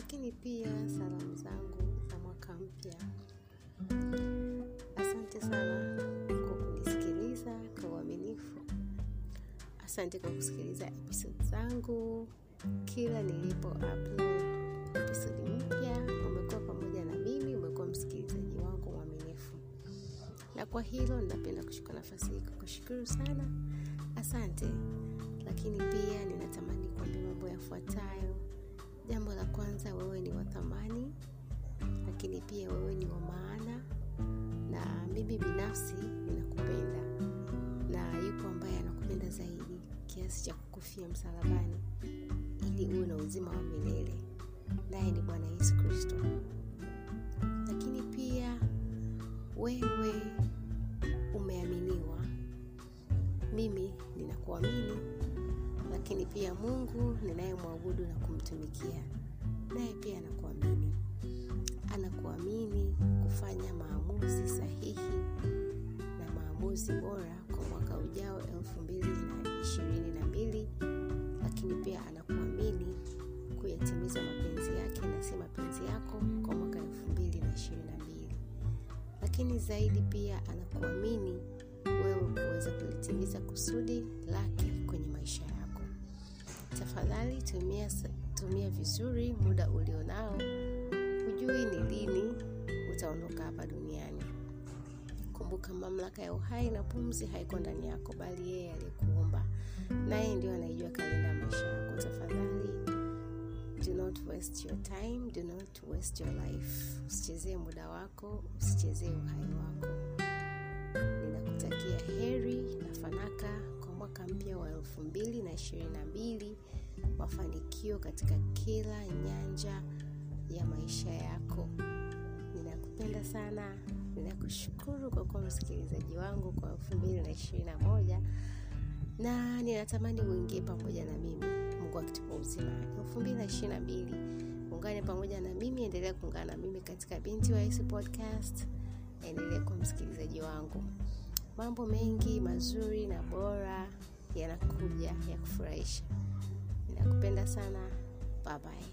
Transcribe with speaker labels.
Speaker 1: lakini pia salamu zangu za mwaka mpya. Asante sana kwa kunisikiliza kwa uaminifu. Asante kwa kusikiliza episode zangu kila nilipo upload episode mpya. Umekuwa pamoja na mimi, umekuwa msikilizaji wangu mwaminifu, na kwa hilo ninapenda kuchukua nafasi hii kukushukuru sana. Asante. Lakini pia ninatamani kuambia mambo yafuatayo. Jambo la kwanza, wewe ni wa thamani, lakini pia wewe ni wa maana, na mimi binafsi ninakupenda, na yupo ambaye anakupenda zaidi kiasi cha kukufia msalabani ili uwe na uzima wa milele, naye ni Bwana Yesu Kristo. Lakini pia wewe umeaminiwa, mimi ninakuamini, lakini pia Mungu ninayemwabudu na kumtumikia naye pia anakuamini, anakuamini kufanya maamuzi sahihi na maamuzi bora kwa mwaka ujao elfu mbili na ishirini na mbili, lakini pia anakuamini kuyatimiza mapenzi yake na si mapenzi yako kwa mwaka elfu mbili na ishirini na mbili, lakini zaidi pia anakuamini wewe kuweza kulitimiza kusudi lake. Tafadhali tumia, tumia vizuri muda ulionao. Hujui ni lini utaondoka hapa duniani. Kumbuka, mamlaka ya uhai na pumzi haiko ndani yako, bali yeye aliyekuumba, naye ndio anaijua kalenda maisha yako. Tafadhali do not waste your time, do not waste your life. Usichezee muda wako, usichezee uhai wako. Ninakutakia heri na fanaka kwa mwaka mpya wa elfu mbili na ishirini na mbili, mafanikio katika kila nyanja ya maisha yako. Ninakupenda sana, ninakushukuru kwa kuwa msikilizaji wangu kwa elfu mbili na ninatamani uingie pamoja na mimi, Mungu akitupa uzima, elfu mbili na ishirini na mbili. Ungane pamoja na mimi, endelea kuungana na mimi katika Binti wa Yesu podcast. Endelea kuwa msikilizaji wangu. Mambo mengi mazuri na bora yanakuja ya kufurahisha. Ninakupenda sana, bye.